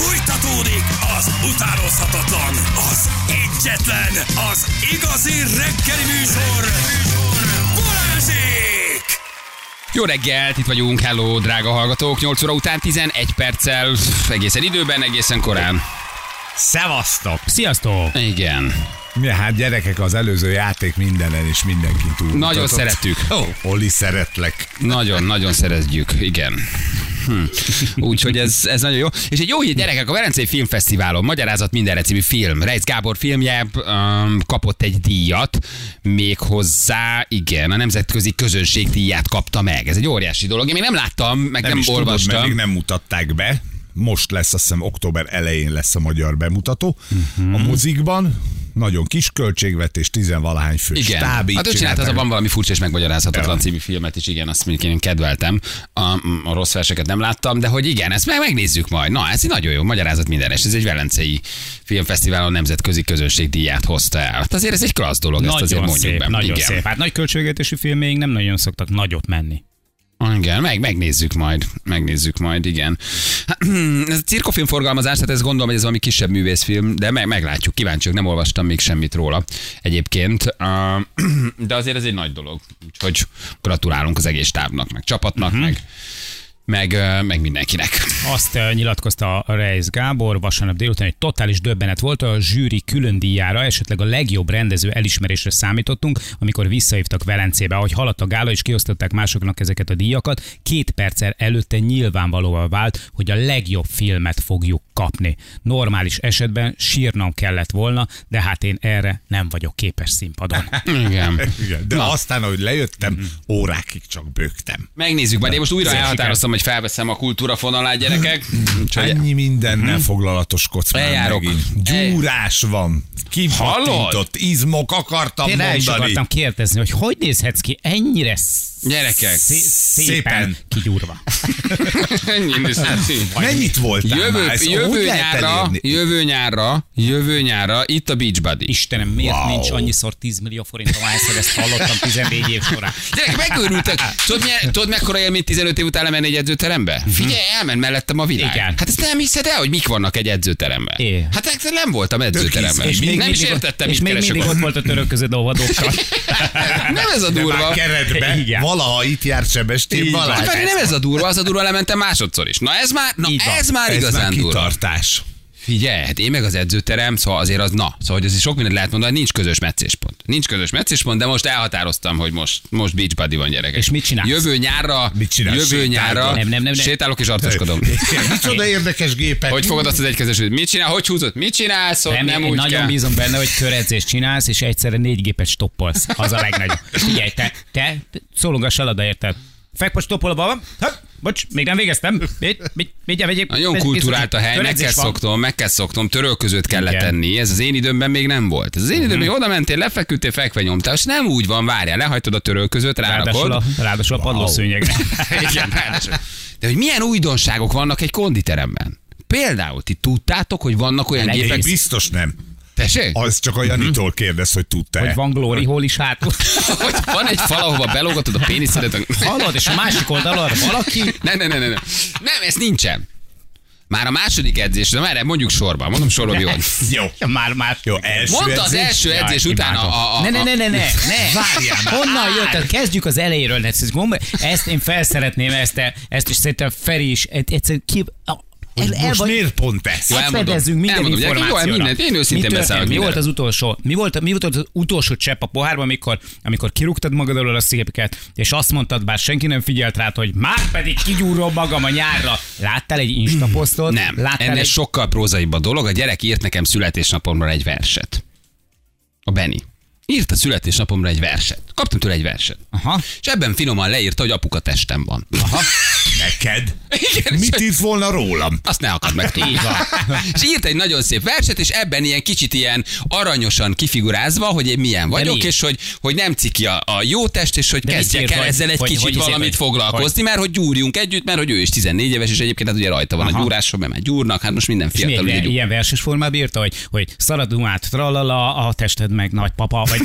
Fújtatódik az utánozhatatlan, az egyetlen, az igazi reggeli műsor, Balázsék! Jó reggelt, itt vagyunk, hello, drága hallgatók. 8 óra után 11 perccel, egészen időben, egészen korán. Szevasztok! Sziasztok! Igen. Ja, hát gyerekek, az előző játék mindenen és mindenki túl. Nagyon szerettük. Oh, Oli, szeretlek. Nagyon, nagyon szeretjük, igen. Hm. Úgyhogy ez, ez nagyon jó. És egy jó hír, gyerekek, a Velencei Filmfesztiválon Magyarázat mindenre című film, Reis Gábor filmje um, kapott egy díjat, még hozzá, igen, a Nemzetközi Közönség díját kapta meg. Ez egy óriási dolog. Én még nem láttam, meg nem, Nem, is tudod, olvastam. mert még nem mutatták be. Most lesz, azt hiszem, október elején lesz a magyar bemutató. Mhm. A mozikban nagyon kis költségvetés, tizenvalahány fő Igen. stáb. hát ő csinált, az van valami furcsa és megmagyarázhatatlan című filmet is, igen, azt mondjuk én kedveltem. A, a rossz verseket nem láttam, de hogy igen, ezt meg megnézzük majd. Na, ez egy nagyon jó magyarázat minden, és ez egy velencei filmfesztiválon nemzetközi közönség díját hozta el. Hát azért ez egy klassz dolog, ezt azért Nagyon mondjuk szép, be. nagyon igen. szép. Hát nagy költségvetésű filmjeink nem nagyon szoktak nagyot menni. Igen, meg, megnézzük majd, megnézzük majd, igen. Hát, ez a cirkofilm forgalmazás, tehát ez gondolom, hogy ez valami kisebb művészfilm, de meg, meglátjuk, kíváncsiak, nem olvastam még semmit róla egyébként, de azért ez egy nagy dolog, úgyhogy gratulálunk az egész tábnak, meg csapatnak, Mhm. meg, meg, meg mindenkinek. Azt nyilatkozta a Reis Gábor vasárnap délután, hogy totális döbbenet volt a zsűri külön díjára, esetleg a legjobb rendező elismerésre számítottunk, amikor visszahívtak Velencébe. Ahogy haladt a gála, és kiosztották másoknak ezeket a díjakat, két perccel előtte nyilvánvalóan vált, hogy a legjobb filmet fogjuk kapni. Normális esetben sírnom kellett volna, de hát én erre nem vagyok képes színpadon. Igen. Igen, de Na. aztán, ahogy lejöttem, órákig csak bőgtem. Megnézzük majd, én most újra elhatároztam, hogy felveszem a kultúra fonalát, gyerekek. Úgyhogy Ennyi mindennel foglalatoskodsz már Eljárok. megint. Gyúrás van. Kipattintott izmok akartam Én is mondani. akartam kérdezni, hogy hogy nézhetsz ki ennyire Gyerekek. szé- szépen, Szépen. kigyúrva. Ennyi, Mennyit voltál Jövő, már? Ezt hogy jövő, nyárra, jövő nyárra, jövő nyárra, itt a Beachbody. Istenem, miért Wow. nincs annyiszor 10 millió forint, ahányszor ezt hallottam 14 év során. Gyerekek, megőrültek. Tudod, milyen, tudod mekkora élmény 15 év után lemenni egy edzőterembe? Figyelj, elment mellettem a világ. Igen. Hát ezt nem hiszed el, hogy mik vannak egy edzőteremben? É. Hát nem voltam edzőteremben. És még nem is mindig- értettem, És még mindig ott volt a török között óvadókkal. Nem ez a durva. keretbe, valaha itt járt Sebestén. Balázs. Hát nem ez a durva, az a durva lementem másodszor is. Na ez már, na ez már igazán durva. Kitartás. Figyelj, hát én meg az edzőterem, szóval azért az na. Szóval hogy ez is sok mindent lehet mondani, nincs közös meccéspont. Nincs közös meccéspont, de most elhatároztam, hogy most, most beach buddy van gyerekek. És mit csinálsz? Jövő nyárra, Mit csinálsz? jövő nyárra, Nem, nem, nem, nem. sétálok és arcoskodom. Micsoda érdekes gépek. Hogy fogod azt az egykezesült? Mit csinál? Hogy húzod? Mit csinálsz? Hogy Nem, nem, én úgy nagyon kell. bízom benne, hogy köredzést csinálsz, és egyszerre négy gépet stoppolsz. Az a legnagyobb. Figyelj, te, te szólongass el oda, érted? Fekpocs stoppolva van. Ha, bocs, még nem végeztem. Mit, mit, mit, mit, Nagyon kultúrált a hely, meg kell szoknom, meg kell szoknom, törölközőt kell Igen. letenni. Ez az én időmben még nem volt. Ez az én időmben még oda mentél, lefeküdtél, fekve nyomtál, és nem úgy van, várjál, lehajtod a törölközőt, Ráadásul rárakod. a, ráadásul a padlószőnyegre. Igen, ráadásul. De hogy milyen újdonságok vannak egy konditeremben? Például ti tudtátok, hogy vannak olyan Legyen gépek... Biztos nem. Tessék? Az csak a Janitól kérdez, hogy Hogy tudta-e. van Glory hol is hátul. Hogy van egy fal, ahova belógatod a péniszedet. Hallod, és a másik oldalon valaki Nem, nem, nem, nem. Nem, nem ez nincsen. Már a második edzés, de már mondjuk sorban, mondom sorban mi van. Jó. Ja, már, már. Jó, első Mondta az edzés? első edzés Jaj, után a, a, a, Ne, ne, ne, ne, ne, ne. Várjál már. Honnan jött? Tehát kezdjük az elejéről. ne, Ezt, én felszeretném, ezt, ezt is szerintem Feri is. Egyszerűen ki, el, el, Most vagy, miért pont ez? Jó, elmondom. Minden Elmondom, gyerekek, jó, információra. mindent, én őszintén Mi beszállok Mi volt az utolsó? Mi volt, mi volt az utolsó csepp a pohárban, amikor, amikor kirúgtad magad alól a szépeket, és azt mondtad, bár senki nem figyelt rád, hogy már pedig kigyúrom magam a nyárra. Láttál egy Insta posztot? Nem, Láttál ennél egy... sokkal prózaibb a dolog. A gyerek írt nekem születésnapomra egy verset. A Benny. Írt a születésnapomra egy verset. Kaptam tőle egy verset. Aha. És ebben finoman leírta, hogy apuka testem van. Aha. Neked? Igen, és Mit írt volna rólam? azt ne akad meg. És írt egy nagyon szép verset, és ebben ilyen kicsit ilyen aranyosan kifigurázva, hogy én milyen vagyok, és hogy, hogy nem ciki a, a jó test, és hogy De kezdjek el hogy- ezzel egy hogy- kicsit hogy izé valamit vagy? foglalkozni, mert hogy gyúrjunk együtt, mert hogy ő is 14 éves, és egyébként hát ugye rajta van a Aha. gyúráson, mert már gyúrnak, hát most minden És fiatal ugye gyúr. ilyen verses formában írta, hogy, hogy szaladunk át, tralala, a tested meg nagypapa, vagy...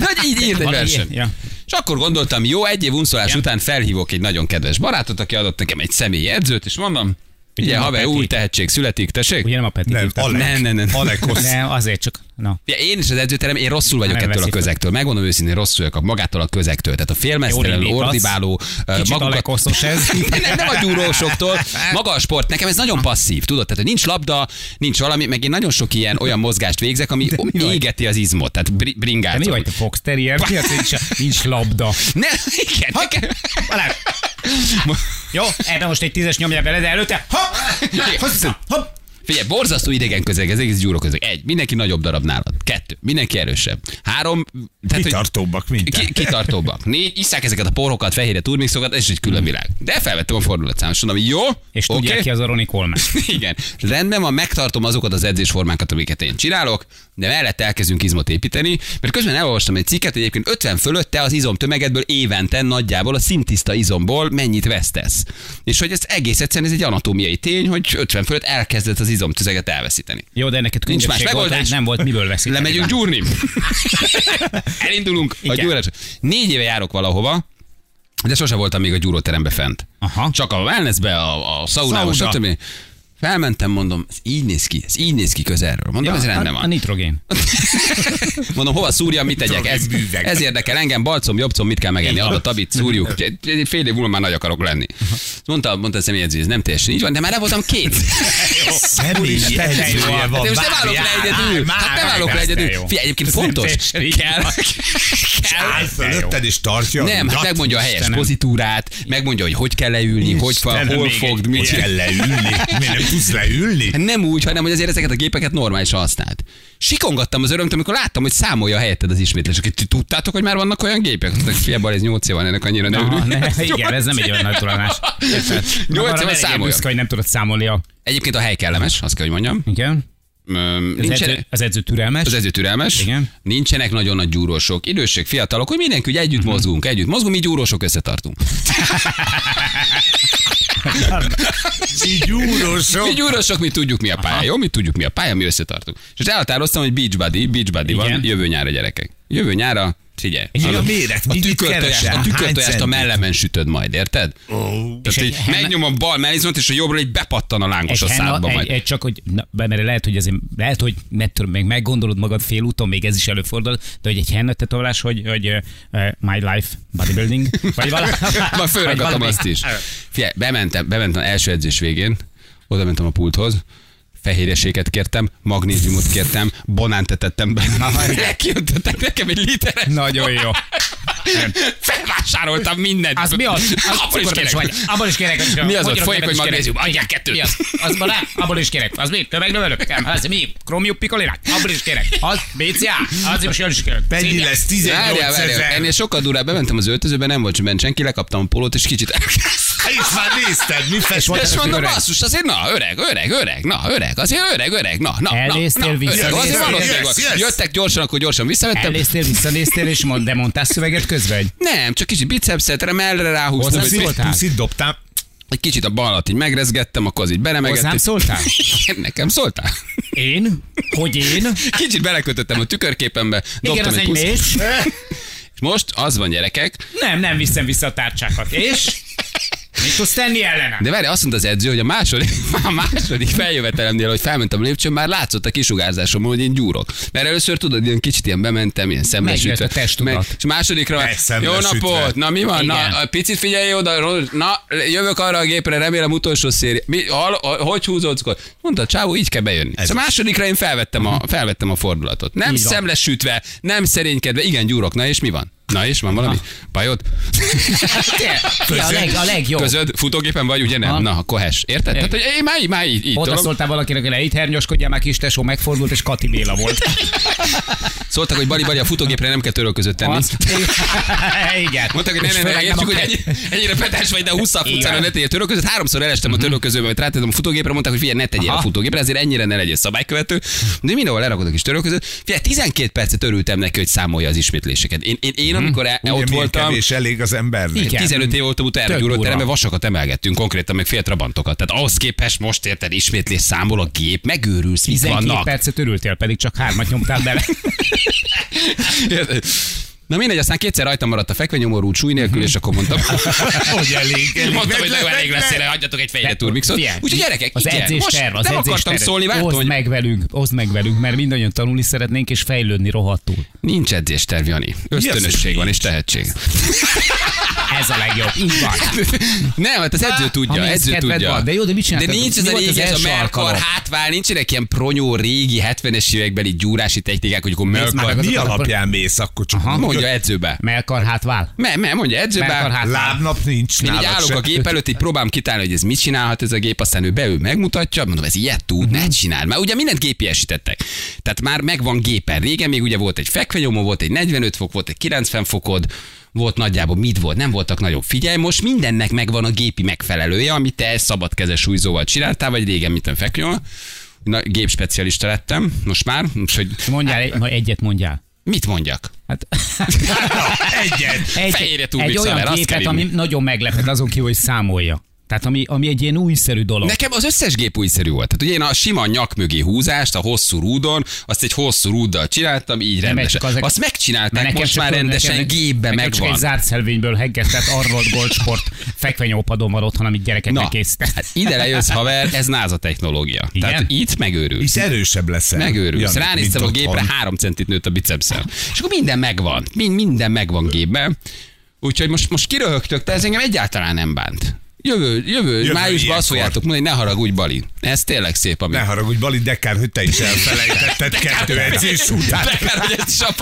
Hogy így írt egy Ja. És akkor gondoltam, jó, egy év unszolás után felhívok egy nagyon kedves barátot, aki adott nekem egy személyi edzőt, és mondom, Ugye, a haver, új tehetség születik, tessék? Ugye nem a Peti Nem, hívta? Alek. Nem, nem, nem. Alekosz. Nem, azért csak, na. Ja, én is az edzőterem, én rosszul vagyok Nem ettől a közektől. Megmondom őszintén, rosszul vagyok magától a közektől. Tehát a félmeztelen, ordibáló, alekoszos ez. nem, nem a gyúrósoktól. Maga a sport, nekem ez nagyon passzív, tudod? Tehát, hogy nincs labda, nincs valami, meg én nagyon sok ilyen olyan mozgást végzek, ami égeti az izmot, tehát bri- De mi vagy te Fox Terrier? Nincs, nincs labda? Ne, igen, nekem... Jó, ebben most egy tízes nyomja bele, de előtte hopp, hopp, hopp. Figyelj, borzasztó idegen közeg, ez egész gyúró közeg. Egy, mindenki nagyobb darab nálad. Kettő, mindenki erősebb. Három, tehát, Kitartóbbak, mint ki, kitartóbbak. Négy, isszák ezeket a porrokat, fehérre turmixokat, ez is egy külön világ. De felvettem a fordulatszámot, mondom, jó, És tudják oké. ki az a Ronnie Coleman. Igen. Rendben van, megtartom azokat az edzésformákat, amiket én csinálok, de mellett elkezdünk izmot építeni, mert közben elolvastam egy cikket, hogy egyébként 50 fölötte az izom tömegedből évente nagyjából a szintiszta izomból mennyit vesztesz. És hogy ez egész egyszerűen ez egy anatómiai tény, hogy 50 fölött elkezdett az izomtözeget elveszíteni. Jó, de neked Nincs más volt, megoldás. nem volt miből veszik. Lemegyünk gyúrni. Elindulunk a Igen. gyúrás. Négy éve járok valahova, de sose voltam még a gyúróterembe fent. Aha. Csak a wellnessbe, a, a szaunába, Szauna. stb. Felmentem, mondom, ez így néz ki, ez így néz ki közelről. Mondom, ez rendben a, a van. nitrogén. Mondom, hova szúrjam, mit tegyek? Ez, ez érdekel engem, balcom, jobbcom, mit kell megenni? Adott tabit, szúrjuk. Fél év múlva már nagy akarok lenni. Mondta, mondta a személyedző, ez nem teljesen így van, de már voltam két. Személyi Úristen, de jó. edzője Hát van. De most nem állok le egyedül. Hát nem állok le egyedül. Figyelj, egyébként fontos. Kell. Áll fölötted és tartja. Nem, hát megmondja a helyes pozitúrát, megmondja, hogy hogy kell leülni, hogy hol fogd, mit kell leülni? Nem tudsz leülni? Hát Nem úgy, hanem hogy azért ezeket a gépeket normálisan használt. Sikongattam az örömt, amikor láttam, hogy számolja helyetted az ismétléseket. Ti tudtátok, hogy már vannak olyan gépek? Fiatal, ez 8 év van, ennek annyira ne Aha, ne, igen, ez nem egy olyan nagy tudomás. Érted? Nyolc Arra éve ne legyél számolja. büszke, hogy nem tudod számolni a... Egyébként a hely kellemes, azt kell, hogy mondjam. Igen? Öm, Az Nincsenek, edző, az edző türelmes. az edző türelmes, Igen. nincsenek nagyon nagy gyúrósok, idősek, fiatalok, hogy mindenki úgy együtt mozgunk, együtt mozgunk, mi gyúrósok összetartunk. Mi gyúrósok. Mi gyúrosok, mi tudjuk mi a pálya, jó? Mi tudjuk mi a pálya, mi összetartunk. És elhatároztam, hogy beach buddy, beach buddy van, Igen. jövő nyára gyerekek. Jövő nyára, figyelj. És a méret, a tükörtojást, a tükörtojást a mellemen sütöd majd, érted? Ó, Tehát egy így henne- megnyom a bal mellizmot, és a jobbra egy bepattan a lángos a henna- szádba egy, majd. egy, csak, hogy na, mert lehet, hogy azért, lehet, hogy ne tudom, még meggondolod magad félúton, még ez is előfordul, de hogy egy henna tetoválás, hogy, hogy uh, my life bodybuilding, vagy valami. Már fölragatom azt is. Figyelj, bementem, bementem első edzés végén, oda mentem a pulthoz, fehérjeséget kértem, magnéziumot kértem, banánt tettem be. Kijöntettek nekem egy literes. Nagyon jó. Felvásároltam mindent. Az mi az? az Abból is kérek. vagy. Abból is kérek. hogy- Mi az ott? Folyékony magnézium. Adjál Igen, kettőt. Mi az? Az van, abból is kérek. Az mi? Tömegnövelő? Nem, Az mi? Krómium pikolinák? Abból is kérek. Az BCA? Az jön is kérek. Mennyi lesz? 18 Várjál, várjál. ezer. Ennél sokkal durább. Bementem az öltözőbe, nem volt benne senki, lekaptam a polót, és kicsit elkezdtem. És már nézted, mi fest? És mondom, öreg. basszus, azért na, öreg, öreg, öreg, na, öreg, azért öreg, öreg, na, na, Elnéztél na, vissza, öreg, azért néztél. valószínűleg Yes, van. yes. Jöttek gyorsan, akkor gyorsan visszavettem. Elnéztél, visszanéztél, és mond, de mondtál szöveget közben, Nem, csak kicsit bicepszet, remellre ráhúztam, szóltál? Puszit dobtál. egy kicsit a balat így megrezgettem, akkor az így belemegett. Hozzám szóltál? Nekem szóltál? Én? Hogy én? Kicsit belekötöttem a tükörképembe, Igen, dobtam az egy més. És most az van gyerekek, Nem, nem viszem vissza a tárcsákat. És? Mit tudsz tenni ellene? de várj, azt mondta az edző, hogy a második, a második feljövetelemnél, hogy felmentem a lépcsőn, már látszott a kisugárzásom, hogy én gyúrok. Mert először tudod, ilyen kicsit ilyen bementem, ilyen a testtudat. és másodikra, Meg jó napot, na mi van, Igen. na, picit figyelj oda, na, jövök arra a gépre, remélem utolsó széri. Mi, hal, hogy húzódzkod? Mondta, csávó, így kell bejönni. Ez a másodikra én felvettem a, felvettem a fordulatot. Nem szemlesütve, nem szerénykedve, igen, gyúrok, na és mi van? Na és van valami? Bajod? Ki a, leg, a legjobb. Közöd, futógépen vagy, ugye nem? Ha. Na, akkor hes. Érted? Tehát, hogy én már, így- már így, így Oda tudom. szóltál valakinek, hogy ne itt hernyoskodjál, már kis tesó megfordult, és Kati Béla volt. Szóltak, hogy Bali Bali a futógépre nem kell törölközött tenni. Az, igen. Mondták, hogy ne, ne, ne, értjük, hogy ennyi, ennyire petás vagy, de 20 Igen. futcára ne tegyél törölközött. Háromszor elestem a törölközőbe, mert rátettem a futógépre, mondták, hogy figyelj, ne tegyél Aha. a futógépre, ezért ennyire ne legyél szabálykövető. De mindenhol lerakod a kis törölközőt. Figyelj, 12 percet örültem neki, hogy számolja az ismétléseket. Én, én, én amikor el, Ugye ott voltam, kevés elég az embernek? Igen. 15 év voltam utána gyúróteremben, durva. vasakat emelgettünk konkrétan, meg fél trabantokat. Tehát ahhoz képest most érted, ismétlés számol a gép, megőrülsz, mit 12 vannak. percet örültél, pedig csak hármat nyomtál bele. Na mindegy, aztán kétszer rajta maradt a fekvenyomorú súly nélkül, és akkor mondtam, Hogy elég. mondtam, hogy nagyon elég lesz, hagyjatok egy fejre turmixot. Úgyhogy gyerekek, az igen, edzés most terv, az nem edzés akartam terv. szólni, vártam, Oszd hogy meg velünk, oszd meg velünk, mert mindannyian tanulni szeretnénk és fejlődni rohadtul. nincs edzésterv, Jani. Ösztönösség van és tehetség. Ez a legjobb. Így van. Nem, hát az edző tudja, edző tudja. van, de jó, de mit De csináltak? nincs ez Mi a az régi, ez a melkar hátvál, nincsenek ilyen pronyó régi 70-es évekbeli gyúrási technikák, hogy akkor melkar. meg Mi alapján mész akkor csak? Mondja edzőbe. Melkar hátvál. Me, me, mondja edzőbe. Lábnap nincs Én így állok se. a gép előtt, így próbálom kitálni, hogy ez mit csinálhat ez a gép, aztán ő beül, megmutatja, mondom, ez ilyet tud, ne csinál. Már ugye mindent gépiesítettek. Tehát már megvan gépen. Régen még ugye volt egy fekvenyomó, volt egy 45 fok, volt egy 90 fokod, volt nagyjából mit volt, nem voltak nagyobb. Figyelj, most mindennek megvan a gépi megfelelője, amit te szabadkezes súlyzóval csináltál, vagy régen mit fekvenyomó. Na, gépspecialista lettem, most már, úgyhogy Mondjál, egy- majd egyet mondjál. Mit mondjak? Hát, Egyet. egy, Fejére egy olyan kell ami nagyon meglepet azon ki, hogy számolja. Tehát ami, ami egy ilyen újszerű dolog. Nekem az összes gép újszerű volt. Tehát ugye én a sima nyak mögé húzást, a hosszú rúdon, azt egy hosszú rúddal csináltam, így Nem, rendesen. csak azek- Azt megcsinálták, nekem most már rendesen nekem- gépbe nekem Csak egy megvan. zárt szelvényből heggeztett Arnold Goldsport fekvenyópadon van otthon, amit gyerekeknek Na, készített. hát ide lejössz, haver, ez náza technológia. Igen? Tehát itt megőrülsz. Hisz erősebb leszel. Megőrülsz. Jani, Ránéztem a gépre, otthon. három centit nőtt a bicepszem. És akkor minden megvan. Mind, minden megvan gépben. Úgyhogy most, most kiröhögtök, de ez engem egyáltalán nem bánt. Jövő, jövő, jövő májusban azt fogjátok mondani, hogy ne haragudj, Bali. Ez tényleg szép, ami. Ne haragudj, Bali, de kár, hogy te is elfelejtetted kettő edzés után. De kár, hogy ez is a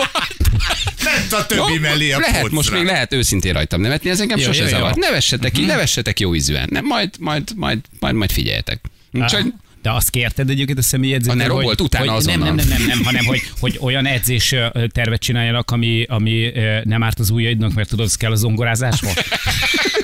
Ment a többi mellé a lehet, pocra. most még lehet őszintén rajtam nevetni, ez engem Jó, sose jó, jó. zavar. Nevessetek ki, nevessetek jó ízűen. Nem, majd, majd, majd, majd, majd figyeljetek. Úgyhogy De azt kérted egyébként a személyedzőtől, hogy, volt utána hogy nem, nem, nem, nem, nem, hanem hogy, hogy olyan edzés tervet csináljanak, ami, ami nem árt az ujjaidnak, mert tudod, ez kell a zongorázáshoz.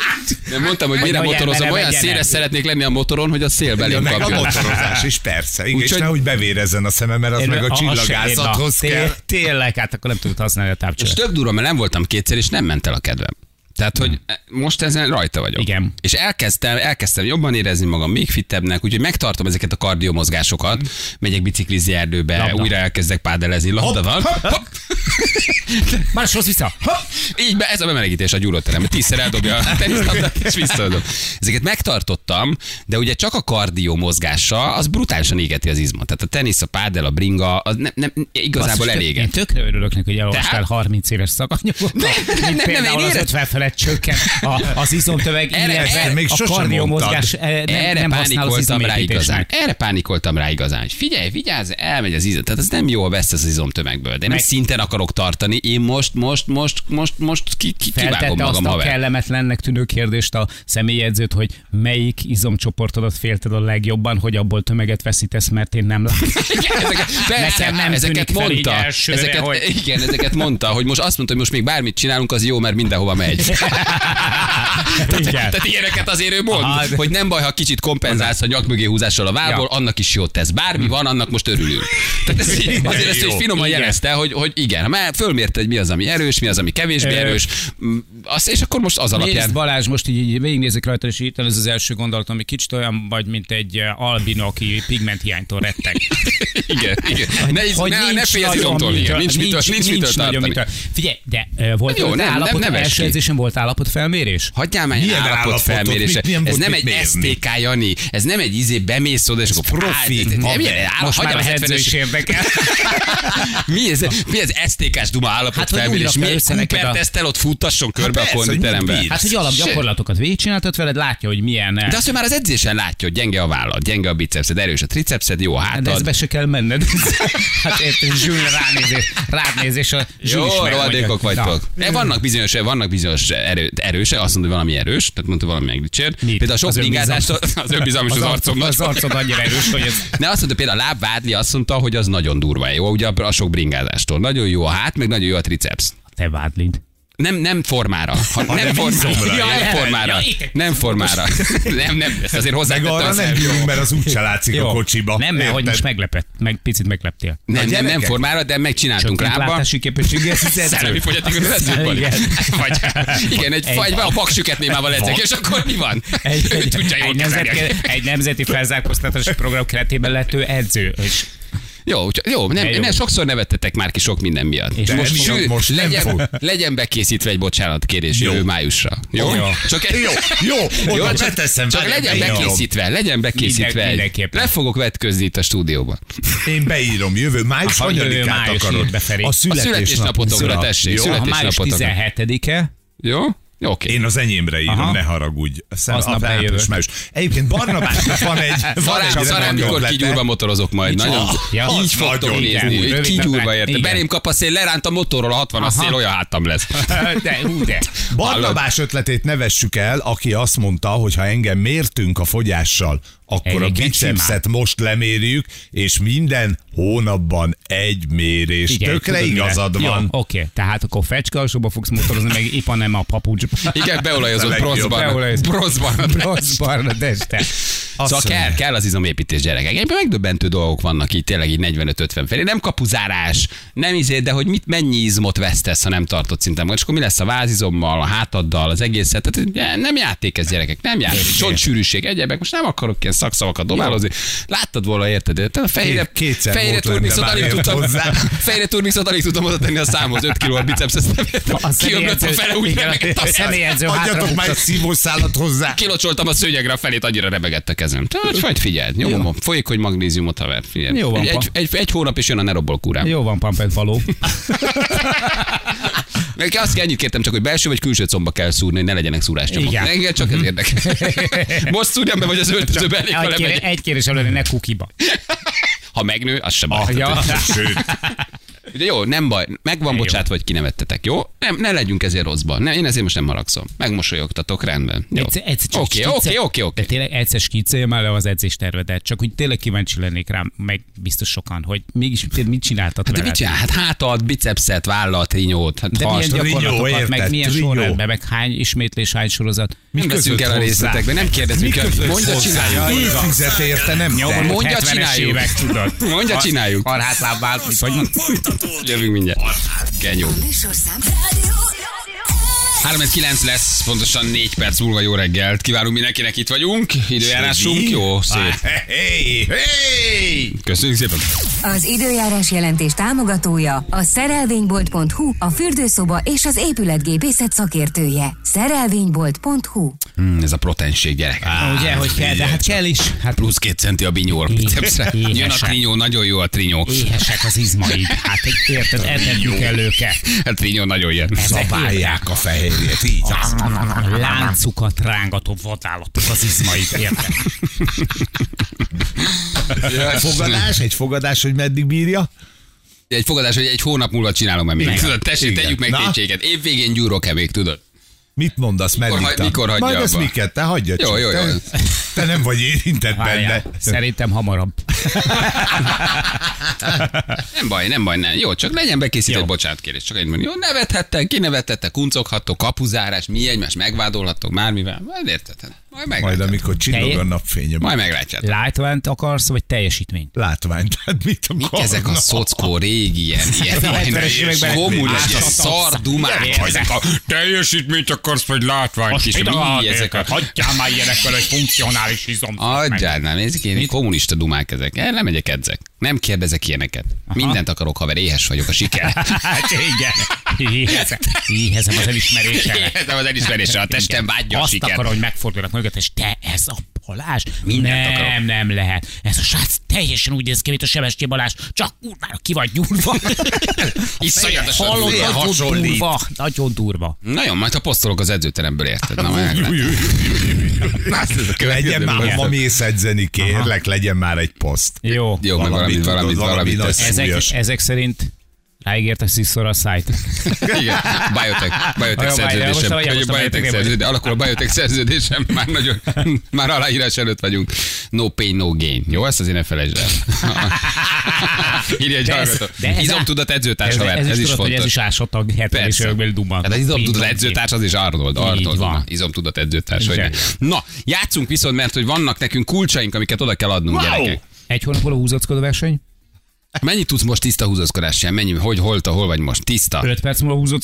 nem mondtam, hogy mire motorozom, olyan széles szeretnék lenni a motoron, hogy a szél Ja, belém meg a motorozás is, persze. Igen, és nehogy bevérezzen a szemem, mert az meg a csillagászathoz kell. té- Tényleg, hát akkor nem tudod használni a És tápcsövet. tök durva, mert nem voltam kétszer, és nem ment el a kedvem. Tehát, hogy most ezen rajta vagyok. Igen. És elkezdtem, elkezdtem jobban érezni magam, még fittebbnek, úgyhogy megtartom ezeket a kardiomozgásokat, megyek biciklizni erdőbe, Labda. újra elkezdek pádelezni, labda van. Hopp. Már hoz vissza. Ha! Így be, ez a bemelegítés a gyúróteremben. Tízszer eldobja a teniszlabdát, és visszaadom. Ezeket megtartottam, de ugye csak a kardió mozgása, az brutálisan égeti az izmot. Tehát a tenisz, a pádel, a bringa, az nem, nem igazából eléget. Én tökre örülök neki, hogy elolvastál Tehát? 30 éves szakanyagokat. nem, Mint nem, például én az érez- 50 felett csökken a, az izomtöveg, Erre- illetve erre még a kardiomozgás eh, nem, Erre nem használ az pánikoltam rá igazán. Erre pánikoltam rá igazán. hogy Figyelj, vigyázz, elmegy az izom. Tehát ez nem jó, vesz az izomtömegből. De én Meg- szinten akarok tartani. Én most, most, most, most, most ki, ki, kivágom Feltette azt magam a haver. kellemetlennek tűnő kérdést a személyedzőt, hogy melyik izomcsoportodat félted a legjobban, hogy abból tömeget veszítesz, mert én nem látom. Nekem nem ezeket mondta. elsőre, ezeket, hogy- Igen, ezeket mondta, hogy most azt mondta, hogy most még bármit csinálunk, az jó, mert mindenhova megy. Igen. Tehát ilyeneket azért ő mond, Aha, de- hogy nem baj, ha kicsit kompenzálsz a nyak mögé húzással a vállból, Ja. annak is jót tesz. Bármi van, annak most örülünk. Tehát ez, így- azért ezt is finoman Igen. jelezte, hogy, hogy igen, mert fölmérte, hogy mi az, ami erős, mi az, ami kevésbé Ö, erős, Mm, azt, és akkor most az Nézd alapján. Balázs, most így, így végignézek rajta, és itt ez az első gondolat, ami kicsit olyan vagy, mint egy albino, aki pigmenthiánytól retteg. Igen, igen. Ne, Hogy ne, ne nincs félj az igen. mitől- Nincs mitől, nincs mitől tartani. mitől. Figyelj, de volt Jó, nem, nem- nem első esik. edzésen volt állapotfelmérés? Hagyjál már Milyen állapot állapotot? felmérése. Mit- milyen Ez nem egy? STK, Jani. Ez nem egy izé bemész oda, és akkor profi. De- de- Most már a az edző is 70-es érdekel. Mi ez, mi ez STK-s duma Hát, hogy felmérés? újra Mi egy össze neked Cooper a- tesztel ott futtasson körbe a persze, hogy mit konditerembe? bír. Hát, hogy alapgyakorlatokat végigcsináltat veled, látja, hogy milyen... De azt, hogy már az edzésen látja, hogy gyenge a vállad, gyenge a bicepszed, erős a tricepszed, jó a de hátad. ezbe se kell menned. hát érted, Zsül ránézés, ránézés a Zsül Jó, rohadékok vagytok. De vannak bizonyos, vannak bizonyos erő, erőse, azt mondja, hogy valami erős, tehát mondta, valami megdicsér. Mit? Például a sok Az önbizalom. az önbizalom az, Az arcom az arcod annyira erős, hogy ez... Ne azt mondta, például a lábvádli azt mondta, hogy az nagyon durva jó, ugye a sok bringázástól. Nagyon jó a hát, meg nagyon jó a triceps. Te vádlid. Nem, nem formára. Ha, nem, formára. izomra. Ja, nem formára. ja, Nem formára. Nem, nem, ezt azért Meg hozzátette arra nem bírunk, mert az úgyse látszik a kocsiba. Nem, mert hogy most meglepett, meg picit megleptél. nem, nem, nem formára, de megcsináltunk lábba. látási képességgel, ez az edző. Szellemi fogyatékos edzők Igen. Vagy, igen, egy, Egy- vagy a paksüket némával edzek, és akkor mi van? Egy, egy, egy, nemzeti, felzárkóztatási program keretében lett ő edző. És Jó, úgyhogy- jó, nem, jó. nem, sokszor nevettetek már ki sok minden miatt. És De most, most- Sőt, most nem legyen, fog. legyen bekészítve egy bocsánatkérés Jó. jövő májusra. Jó? Jó. Csak Jó, jó, jó, oda csak, beteszem. csak legyen beírom. bekészítve, legyen bekészítve Minden- egy. Le fogok vetközni itt a stúdióban. Én beírom, jövő május Aha, jövő május akarod? írt be, Feri. A A születésnapotokra, tessék, Jó? szület- a május születésnapotokra. 17-e, Jó? Oké. Én az enyémre írom, Aha. ne haragudj. Szem, Aznap a április, május. Egyébként Barnabásnak van egy, van egy szarán, remek mikor kigyúrva motorozok majd. Így Nagyon, van. Ja, így fogtok nagyon nézni. Rövid kigyúrva érte. Belém kap a szél, leránt a motorról a 60 a Aha. szél, olyan hátam lesz. de, ú, de. Barnabás ötletét nevessük el, aki azt mondta, hogy ha engem mértünk a fogyással, akkor a bicepset most lemérjük, és minden hónapban egy mérés. Igen, Tökre tudod, mire- igazad Jó, van. Oké, tehát akkor fecske alsóba fogsz motorozni, meg épp nem a papucsba. Igen, beolajozott A legjobb. bronzban. Beolajozott. Bronzban. Rossz barna teste. Azt Szóval kell, kell az izomépítés gyerekek. Egyébként megdöbbentő dolgok vannak így tényleg így 45-50 felé. Nem kapuzárás, nem izé, de hogy mit, mennyi izmot vesztesz, ha nem tartott szinten. És akkor mi lesz a vázizommal, a hátaddal, az egészet. Tehát nem játék ez gyerekek, nem játék. Csontsűrűség, egyebek. Most nem akarok ilyen szakszavakat dobálozni. Láttad volna, érted? Tehát a fejére, Két- kétszer turnixot már alig ért tudtam, hozzá. fejére turnixot alig tudtam oda tenni a számhoz, 5 kiló a biceps, ezt nem értem. Kiömlött a fele, úgy remegett a a szem. személyedző Adjatok már egy szívószálat hozzá. Kilocsoltam a szőnyegre a felét, annyira rebegett a kezem. Tehát vagy figyeld, nyomom, folyékony magnéziumot haver. Jó van, egy, egy, egy, hónap és jön a nerobol kúrám. Jó van, pampet való. Meg azt kell, ennyit kértem csak, hogy belső vagy külső comba kell szúrni, hogy ne legyenek szúráscsomók. Igen. Engem csak ez érdekel. Most szúrjam be, vagy az öltözőbe elég, ha Egy, kérés, lemegyek. egy kérés előre ne kukiba. Ha megnő, az sem. Ah, ja. Sőt, De jó, nem baj, meg van bocsát, vagy kinevettetek, jó? Nem, ne legyünk ezért rosszban. Ne, én ezért most nem haragszom. Megmosolyogtatok, rendben. Oké, oké, oké, oké. De tényleg egyszer skicceljem el le az edzéstervedet, csak úgy tényleg kíváncsi lennék rám, meg biztos sokan, hogy mégis mit csináltat De veled? mit csinál? Hát hátat, bicepszet, vállat, trinyót. Hát De milyen hast, Trinyó, gyakorlatokat, meg érted? milyen Trinyó. sorrendben, meg hány ismétlés, hány sorozat. nem veszünk el a részletekbe, nem kérdezünk Mi el. Mondja, csináljuk. Ő fizet érte, nem te. Mondja, csináljuk. Mondja, csináljuk. Mondod? Folytatódik. Jövünk mindjárt. Genyó. Műsorszám. 39 lesz, pontosan 4 perc múlva jó reggelt. Kívánunk mindenkinek, itt vagyunk. Időjárásunk jó, szép. Hey, hey! Köszönjük szépen. Az időjárás jelentés támogatója a szerelvénybolt.hu, a fürdőszoba és az épületgépészet szakértője. Szerelvénybolt.hu Hmm, ez a proteinség gyerek. Ugye, hogy kell, de hát kell is. Hát Plusz két centi a binyó. Jön a trinyó, nagyon jó a trinyó. éhesek az izmaid. Hát érted, etetjük el őket. A trinyó nagyon jön. Szabálják a fehérjét, így. A láncukat rángató vadállatok az izmaid, érted? Fogadás, egy fogadás, hogy meddig bírja? Egy fogadás, hogy egy hónap múlva csinálom meg még. Tudod, tessék, Igen. tegyük meg Na? tétséget. Évvégén gyúrok-e még, tudod? Mit mondasz, meddig hagy- tart? mikor hagyja Majd ezt abba? miket, te hagyja Jó, csak. jó, jó. Te, te nem vagy érintett benne. Várjál, szerintem hamarabb. Nem baj, nem baj, nem. Jó, csak legyen bekészített Jó. bocsánatkérés. Csak egy mondja, jó, nevethettek, kinevethettek, kuncoghattok, kapuzárás, mi egymást megvádolhattok, mármivel. Majd érted? Majd Majd meglátjátok. amikor csillog a napfényem. Majd meglátjátok. Látványt akarsz, vagy teljesítményt? Látvány, tehát mit Mik akarnak? ezek a szockó régi ilyen, ilyen, a 70-es ilyen komul, ez a szar dumák, ezek a teljesítményt akarsz, vagy látványt is, mi ezek a... Hagyjál már ilyenekkel, hogy funkcionális izom. Adjál, nem, ezek ilyen kommunista dumák ezek. El, nem megyek edzek. Nem kérdezek ilyeneket. Mindent akarok, haver, éhes vagyok a siker. Hát igen. Éhezem, éhezem az elismerésre. Éhezem az elismerésre, a testem vágyja a Azt siker. akarom, hogy megfordulnak mögött, és te ez a Balázs? Mindent nem, akarok. nem lehet. Ez a srác teljesen úgy néz ki, mint a Sebestyén Balázs, csak kurvára ki vagy gyúrva. Iszonyatosan Hallod, nagyon hasonlít. durva, nagyon durva. Nagyon, majd ha posztolok az edzőteremből, érted? Na. Legyen már, Igen. ma mész edzeni, kérlek, legyen már egy poszt. Jó. Jó, Valamit valamit, valamit, valami tesz. Ezek, ezek szerint ráígértek sziszor a szájt. Igen, biotech, biotech szerződésem. most a- Vagy most a biotech szerződésem. Alakul a biotech szerződésem, már nagyon, már aláírás előtt vagyunk. No pain, no gain. Jó, ezt azért ne felejtsd el. Írja egy De ez- hallgató. de ez- Izomtudat edzőtárs, Ez, haver, ez, ez is tudod, hogy ez fontos. is ásatag 70-es Persze. évekbeli duman. Hát az izomtudat edzőtárs az is Arnold. Arnold van. Izomtudat edzőtárs. Na, játszunk viszont, mert hogy vannak nekünk kulcsaink, amiket oda kell adnunk, gyerekek. Egy hónap múlva húzackodó verseny? Mennyit tudsz most tiszta húzózkodás sem? Mennyi, hogy, hol, hol vagy most? Tiszta. 5 perc múlva húzott.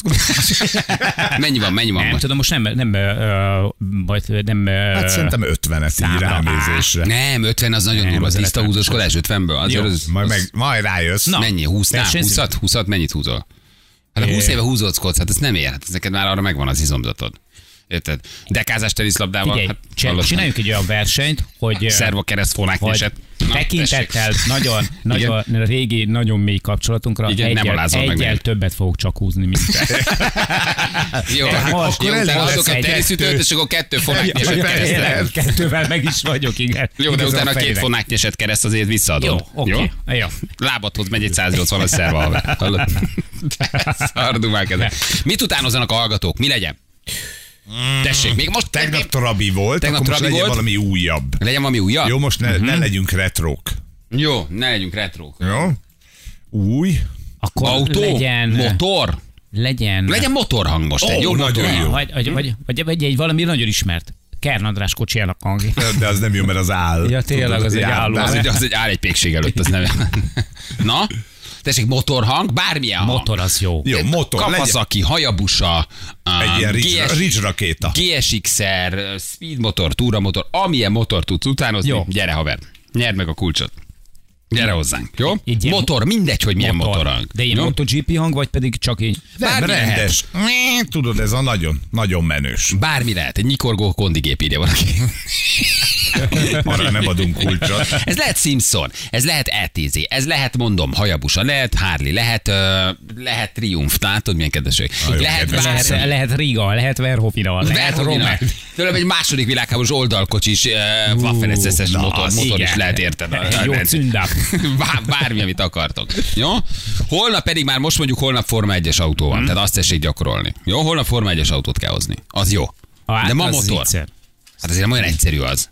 Mennyi van, mennyi van Nem most? tudom, most nem, nem, ö, vagy nem, ö, Hát szerintem 50-et így Számra. ránézésre. Nem, 50 az nagyon durva. az Tiszta 50. húzózkodás 50-ből. Azért Jó. az, Majd, az- meg, majd rájössz. Na. Mennyi? 20 nál? Versenyzünk? 20 20 mennyit húzol? Hát a 20 éve húzózkodsz, hát ez nem ér. Hát ez neked már arra megvan az izomzatod. Érted? Dekázás teniszlabdával, Figyelj, hát hallod, csináljuk egy olyan versenyt, hogy Szerva kereszt fónák hogy nyesett. Na, tekintettel nagyon, nagyon régi, nagyon mély kapcsolatunkra Igen, nem egyel, meg egyel többet fogok csak húzni, mint te. Jó, Hát most jó, lesz adok egy egy teniszütőt, és akkor kettő fonák Ja, nyesett kereszt. tényleg, Kettővel meg is vagyok, igen. Jó, de utána a két fejlek. fonák nyesett kereszt azért visszaadod. Jó, oké. Jó. Lábadhoz megy egy 180 as szerva. Hallod? Szardumák ezek. Mit utánozzanak a hallgatók? Mi legyen? Tessék, még most Tegnap Trabi volt, Tegnap akkor most Trabi legyen volt. valami újabb. Legyen valami újabb? Jó, most ne, ne legyünk retrók. Jó, ne legyünk retrók. Jó? Új? Akkor Autó? legyen, Motor? legyen, Legyen motorhang most. egy Ó, jó nagyon motorhang. jó. Vagy, vagy, vagy, vagy, vagy egy valami nagyon ismert. Kern András kocsijának hangja. De az nem jó, mert az áll. Ja, tényleg, az egy jár- álló. Az egy, az egy áll egy pékség előtt, az nem. Na? Tessék, motorhang, bármilyen hang. Motor az jó. Jó, motor. Kawasaki, Hayabusa, egy ilyen ridge, GS, ridge rakéta. GSX-er, speed motor, túra motor, amilyen motor tudsz utánozni, Jó. gyere haver, nyerd meg a kulcsot. Gyere hozzánk, jó? Ilyen motor, mindegy, hogy milyen Motor. motorhang. De ilyen jó? MotoGP hang, vagy pedig csak így. Nem, bármi rendes. Tudod, ez a nagyon, nagyon menős. Bármi lehet, egy nyikorgó kondigép írja valaki. Arra nem adunk kulcsot. Ez lehet Simpson, ez lehet ETZ, ez lehet, mondom, Hayabusa, lehet Harley, lehet, uh, lehet Triumph, látod milyen kedvesség. jó, Lehet kedves. Lehet, bármi. lehet Riga, lehet Verhofina, lehet. Romer. Tőlem egy második világháborús oldalkocsis uh, Waffen motor, motor is lehet érted. Egy jó cündáp. Bár, bármi, amit akartok. Jó? Holnap pedig már most mondjuk holnap Forma 1-es autó van, tehát azt tessék gyakorolni. Jó? Holnap Forma 1-es autót kell hozni. Az jó. Hát De ma motor. viccer. Hát azért nem olyan egyszerű az.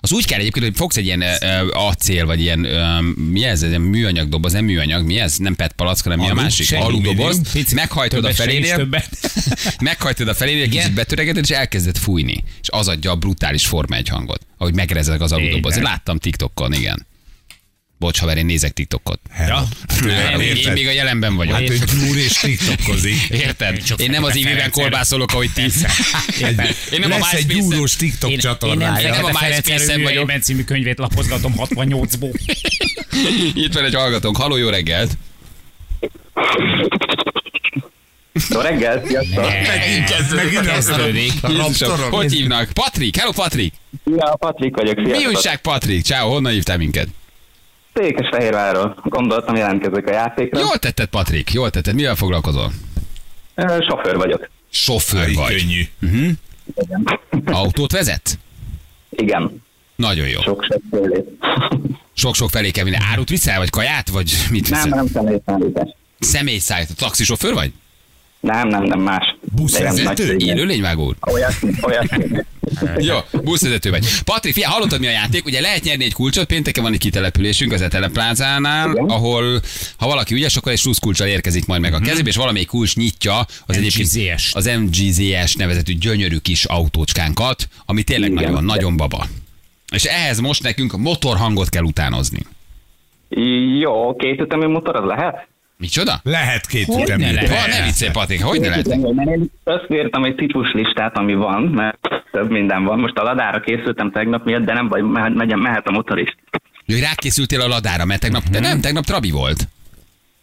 Az úgy kell egyébként, hogy fogsz egy ilyen ö, acél, vagy ilyen, ö, mi ez, ilyen műanyag doboz, nem műanyag, mi ez? Nem PET palack, hanem mi a másik? Aludoboz. Meghajtod a felénél, meghajtod a felénél, egy kicsit betöregeted, és elkezded fújni. És az adja a brutális Forma 1 hangot, ahogy megrezek az aludoboz. Láttam TikTokon, igen. Bocs, haver, én nézek TikTokot. Ja. Nem, én, én még a jelenben vagyok. Hát ő gyúr és tiktokozik. Érted? Én nem az ívében kolbászolok, ahogy ti. Egy, Én nem a lesz egy MySpace-en- gyúrós TikTok Én, én nem csatornája. nem a MySpace-en vagyok. vagyok. című könyvét lapozgatom 68-ból. Itt van egy hallgatónk. Haló, jó reggelt! Jó reggel, sziasztok! Megint kezdődik. Megint Kezdődik. Hogy hívnak? Patrik, hello Patrik! Ja, Patrik vagyok, Mi sziasztok! újság Patrik? Ciao, honnan hívtál minket? Székesfehérvárról. Gondoltam jelentkezek a játékra. Jól tetted Patrik, jól tetted. Mivel foglalkozol? Sofőr vagyok. Sofőr vagy. Könnyű. Igen. Autót vezet? Igen. Nagyon jó. Sok-sok félét. Sok-sok felé kell vinni. Árut viszel, vagy kaját, vagy mit Nem, viszel? nem személyszállítás. Személyszállító. Taxisofőr vagy? Nem, nem, nem más. Buszvezető? Cég. Élőlényvágó úr? Olyasmi, olyasmi. Jó, buszvezető vagy. Patrik, fia, hallottad mi a játék? Ugye lehet nyerni egy kulcsot, pénteken van egy kitelepülésünk az Etele plázánál, Igen. ahol ha valaki ügyes, akkor egy slusz kulcsal érkezik majd meg a kezébe, és valamelyik kulcs nyitja az egyébként MGZS. az MGZS nevezetű gyönyörű kis autócskánkat, ami tényleg Igen. nagyon, nagyon baba. És ehhez most nekünk motorhangot kell utánozni. Jó, két ütemű motor az lehet? Micsoda? Lehet két Hogy ütemű. ne lehet? Ha, ne viccelj, Patrik, hogy ne lehet? Én összeírtam egy típus listát, ami van, mert több minden van. Most a ladára készültem tegnap miatt, de nem baj, mehet, mehet, a motor is. Jó, hogy rákészültél a ladára, mert tegnap, de nem, tegnap Trabi volt.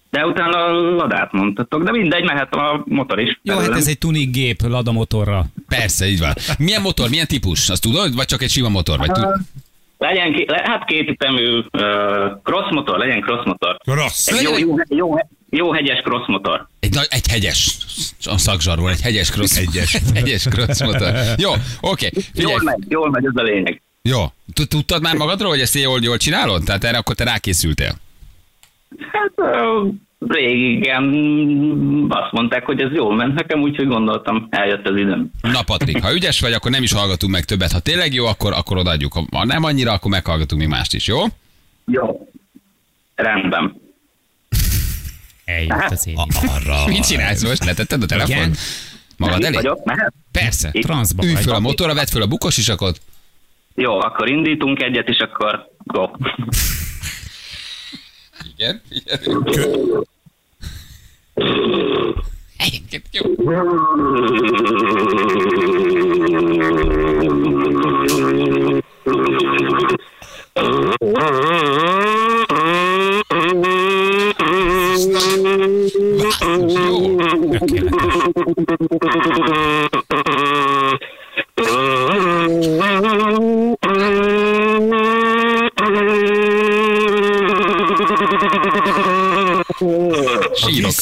De utána a ladát mondtatok, de mindegy, mehet a motor is. Jó, hát belőlem. ez egy tuning gép Lada motorra. Persze, így van. Milyen motor, milyen típus? Azt tudod? Vagy csak egy sima motor? Vagy tud... Legyen, ki, le, hát két ütemű uh, cross motor, legyen cross motor. Rossz. Egy jó, jó, jó, jó hegyes cross motor. Egy, nagy, egy hegyes, a szakzsarról, egy hegyes cross. Egyes. egy hegyes cross motor. Jó, oké. Figyelj, Jól megy, jól megy, ez a lényeg. jó. Tud- Tudtad már magadról, hogy ezt jól, jól csinálod? Tehát erre akkor te rákészültél. Hát uh, régen azt mondták, hogy ez jól ment nekem, úgyhogy gondoltam, eljött az időm. Na Patrik, ha ügyes vagy, akkor nem is hallgatunk meg többet. Ha tényleg jó, akkor, akkor odaadjuk. Ha nem annyira, akkor meghallgatunk még mást is, jó? Jó. Rendben. Eljött az én. Arra. Mit csinálsz most? Letetted a telefon? Igen. Magad elé? vagyok, mehet? Persze. Transzba Ülj föl a motorra, vedd föl a bukos isakot. Jó, akkor indítunk egyet, és akkor go. Igen, figyelünk. Kö- Egyébként jó. Jó. Tökéletes.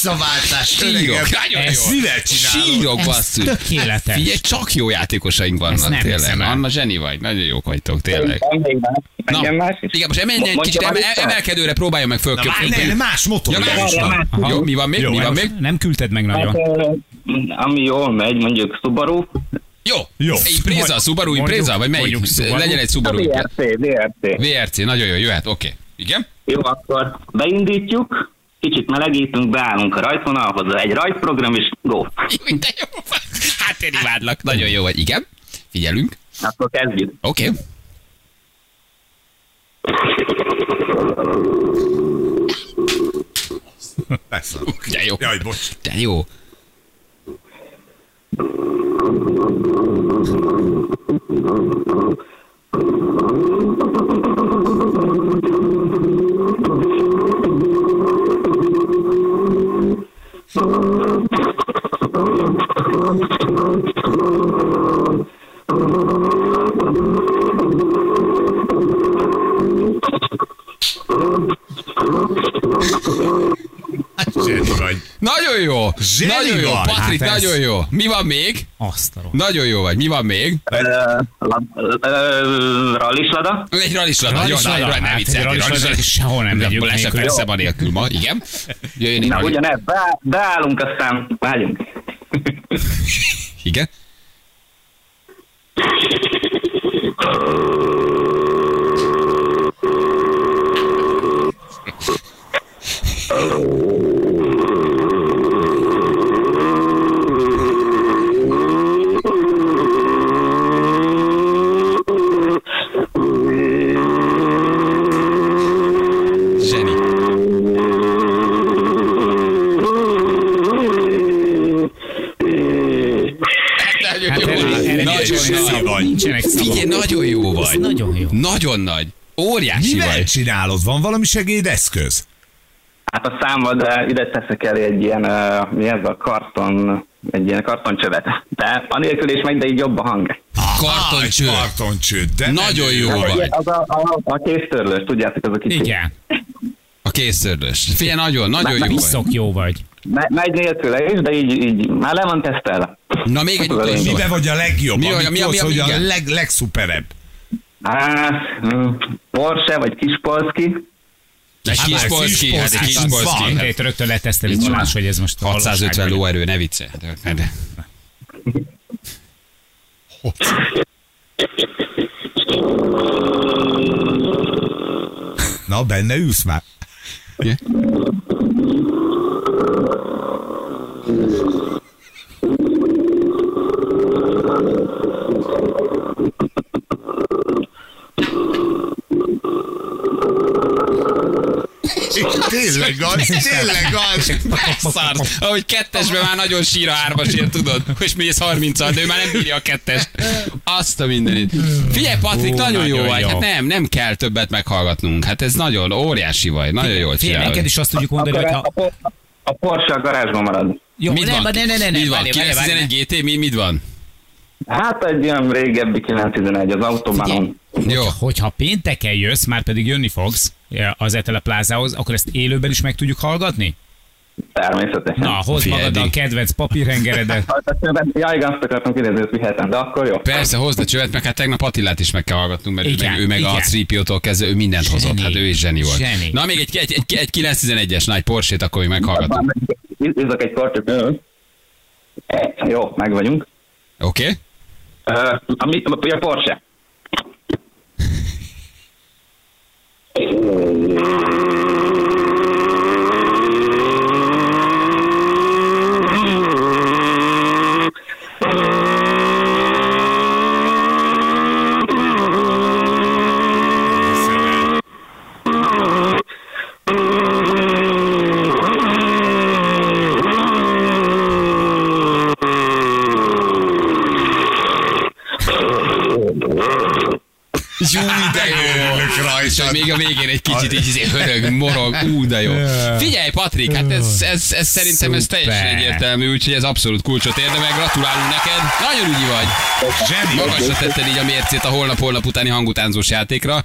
Visszaváltás, Sírok. Nagyon jó. csinálod? Sírok, basszus. tökéletes. Figyelj, csak jó játékosaink Ezt vannak, nem tényleg. Anna, zseni vagy. Nagyon jók vagytok, tényleg. Is? igen, most emeljen egy kicsit emelkedőre, próbálja meg föl. Na, várj, ne, más motor. Jó, mi van még? Mi van még? Nem küldted meg Hát, nagyon. ö, ami jól megy, mondjuk Subaru. Jó. Jó. Impreza, Subaru Impreza, vagy melyik? mondjuk Subaru. Legyen egy A Subaru. VRC, VRC. VRC, nagyon jó, jöhet, oké. Igen? Jó, akkor beindítjuk, kicsit melegítünk, beállunk a rajtvonalhoz, egy rajtprogram is, go. De jó. Hát én imádlak, nagyon jó vagy. Igen? Figyelünk. Akkor kezdjük. Oké. Persze. De jó. Jaj, bocs. De jó. Hát zseni Nagyon jó. Zseni Nagyon jó. vagy. Patrik, Hát ez- nagyon jó. Mi van még? Azt a rohadt. Nagyon jó vagy. Mi van még? Rallislada. Egy ralislada. Jó, Ralislada? nem Hát egy ralislada ralislada. sehol nem megyünk Lesz nélkül. persze van nélkül ma. Igen. Jöjjön Na, ugyanez, be, beállunk, aztán vágyunk. Igen. Nagyon nagy. Óriási Mivel vagy. csinálod? Van valami segédeszköz? Hát a számmal, de ide teszek elé egy ilyen, uh, mi ez a karton, egy ilyen kartoncsövet. De anélkül is megy, de így jobb a hang. Kartoncső. Aj, Kartoncső. De Nagyon jó vagy. Az a, a, a kéztörlős, tudjátok, az a kicsi. Igen. A készszördös. Figyelj, nagyon, nagyon jó vagy. Jó vagy. Me- megy nélküle is, de így, így már le van tesztelve. Na még egy utolsó. Mibe vagy a legjobb? Mi Mi, a- mi mi a- hogy a leg, legszuperebb. Hát, mm, Porsche vagy Kispolski. Egy Hát kis már polszki, hát egy kis Kispolszki. Mindegy, rögtön leteszteli Balázs, hogy ez most 650 valóság vagy. lóerő, ne vicce. De- Na, benne ülsz már. Ugye? Tényleg az, tényleg az. Szart. Ahogy kettesben már nagyon sír a hármasért, tudod? És mész 30 de ő már nem bírja a kettest. Azt a mindenit. Figyelj, Patrik, Ú, nagyon jó nagyon vagy. jó. Hát nem, nem kell többet meghallgatnunk. Hát ez nagyon óriási vagy. Nagyon jól Figyelj, neked csinálod. is azt tudjuk mondani, hogy a, ha... a, Por- a Porsche a garázsban marad. Jó, Mit nem, van? ne, ne, ne, ne, Mit van? várj, várj, várj, 911 GT, mi, mit van? Hát egy olyan régebbi 911 az autóbánon. Jó. Hogyha pénteken jössz, már pedig jönni fogsz az Etele plázához, akkor ezt élőben is meg tudjuk hallgatni? Természetesen. Na, hozd magad a kedvenc papírhengeredet. Ja, igen, azt akartam kérdezni, hogy vihetem, de akkor jó. Persze, hozd a csövet, meg hát tegnap Attilát is meg kell hallgatnunk, mert Igen, ő meg, ő meg a igen. 3 kezdve, ő mindent Zseni. hozott, hát ő is zseni volt. Zseni. Na, még egy, egy, egy, egy 911-es nagy Porsche-t, akkor még meghallgatunk. Izzak egy kortyot. Jó, meg vagyunk. Oké? Okay? Uh, ami, a Porsche. you Örülök És még a végén egy kicsit így izé hörög, morog, ú, de jó. Figyelj, Patrik, hát ez, ez, ez szerintem ez teljesen egyértelmű, úgyhogy ez abszolút kulcsot érdemel. Gratulálunk neked. Nagyon ügyi vagy. Zseni. Magasra tetted így a mércét a holnap-holnap utáni hangutánzós játékra.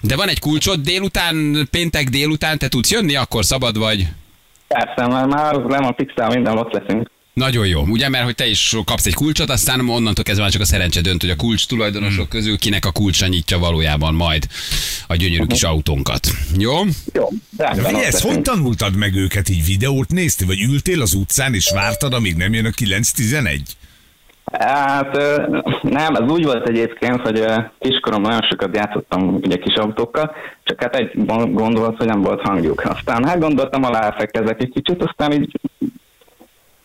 De van egy kulcsot, délután, péntek délután, te tudsz jönni, akkor szabad vagy. Persze, már, már le van fixál, minden ott leszünk. Nagyon jó, ugye, mert hogy te is kapsz egy kulcsot, aztán onnantól kezdve már csak a szerencse dönt, hogy a kulcs tulajdonosok közül kinek a kulcsa nyitja valójában majd a gyönyörű kis autónkat. Jó? Jó, ezt hogy tanultad meg őket így videót nézti, vagy ültél az utcán és vártad, amíg nem jön a 9-11? Hát nem, ez úgy volt egyébként, hogy ö, kiskoromban nagyon sokat játszottam ugye kis autókkal, csak hát egy gond volt, hogy nem volt hangjuk. Aztán hát gondoltam, alá elfekezek egy kicsit, aztán így,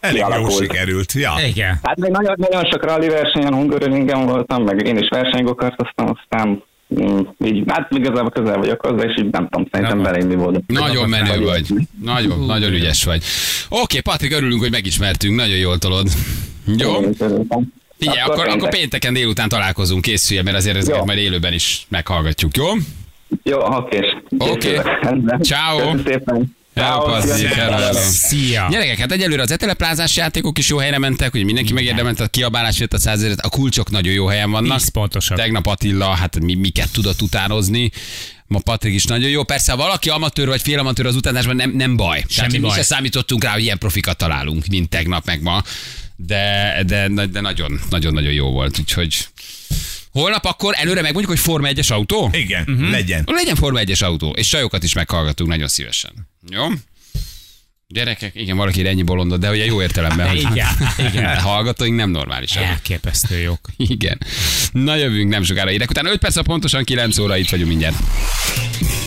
Elég jó Kialakult. sikerült. Ja. Igen. hát még nagyon, nagyon sok rally versenyen, Hungaroringen voltam, meg én is versenygokartoztam, aztán mm, így, hát igazából közel vagyok hozzá, és így nem tudom, szerintem belénni volt. Nagyon menő vagy. Nagyon, nagyon ügyes vagy. Oké, Patrik, örülünk, hogy megismertünk. Nagyon jól tolod. Jó? Figyelj, akkor, akkor pénteken délután találkozunk, készülj, mert azért ezeket majd élőben is meghallgatjuk, jó? Jó, oké. Oké. Ciao. Köszönöm szépen. Hello, Ciao, Hello, hello. Szia! Gyerekek, hát egyelőre az eteleplázás játékok is jó helyre mentek, hogy mindenki megérdemelte a kiabálás jött a százezret, a kulcsok nagyon jó helyen vannak. Tíz pontosak. Tegnap Attila, hát mi, miket tudott utánozni. Ma Patrik is nagyon jó. Persze, ha valaki amatőr vagy félamatőr az utánásban, nem, nem baj. Tehát, Semmi mi baj. se számítottunk rá, hogy ilyen profikat találunk, mint tegnap meg ma. De, de, de nagyon, nagyon, nagyon jó volt. Úgyhogy holnap akkor előre megmondjuk, hogy Forma 1-es autó? Igen, Mhm. legyen. Legyen Forma 1-es autó, és sajokat is meghallgatunk nagyon szívesen. Jó? Gyerekek, igen, valaki ennyi bolondot, de ugye jó értelemben. hogy- Igen, igen. Hallgatóink nem normálisak. Elképesztő jók. Igen. Na jövünk nem sokára. Érek után 5 perc, pontosan 9 óra itt vagyunk mindjárt.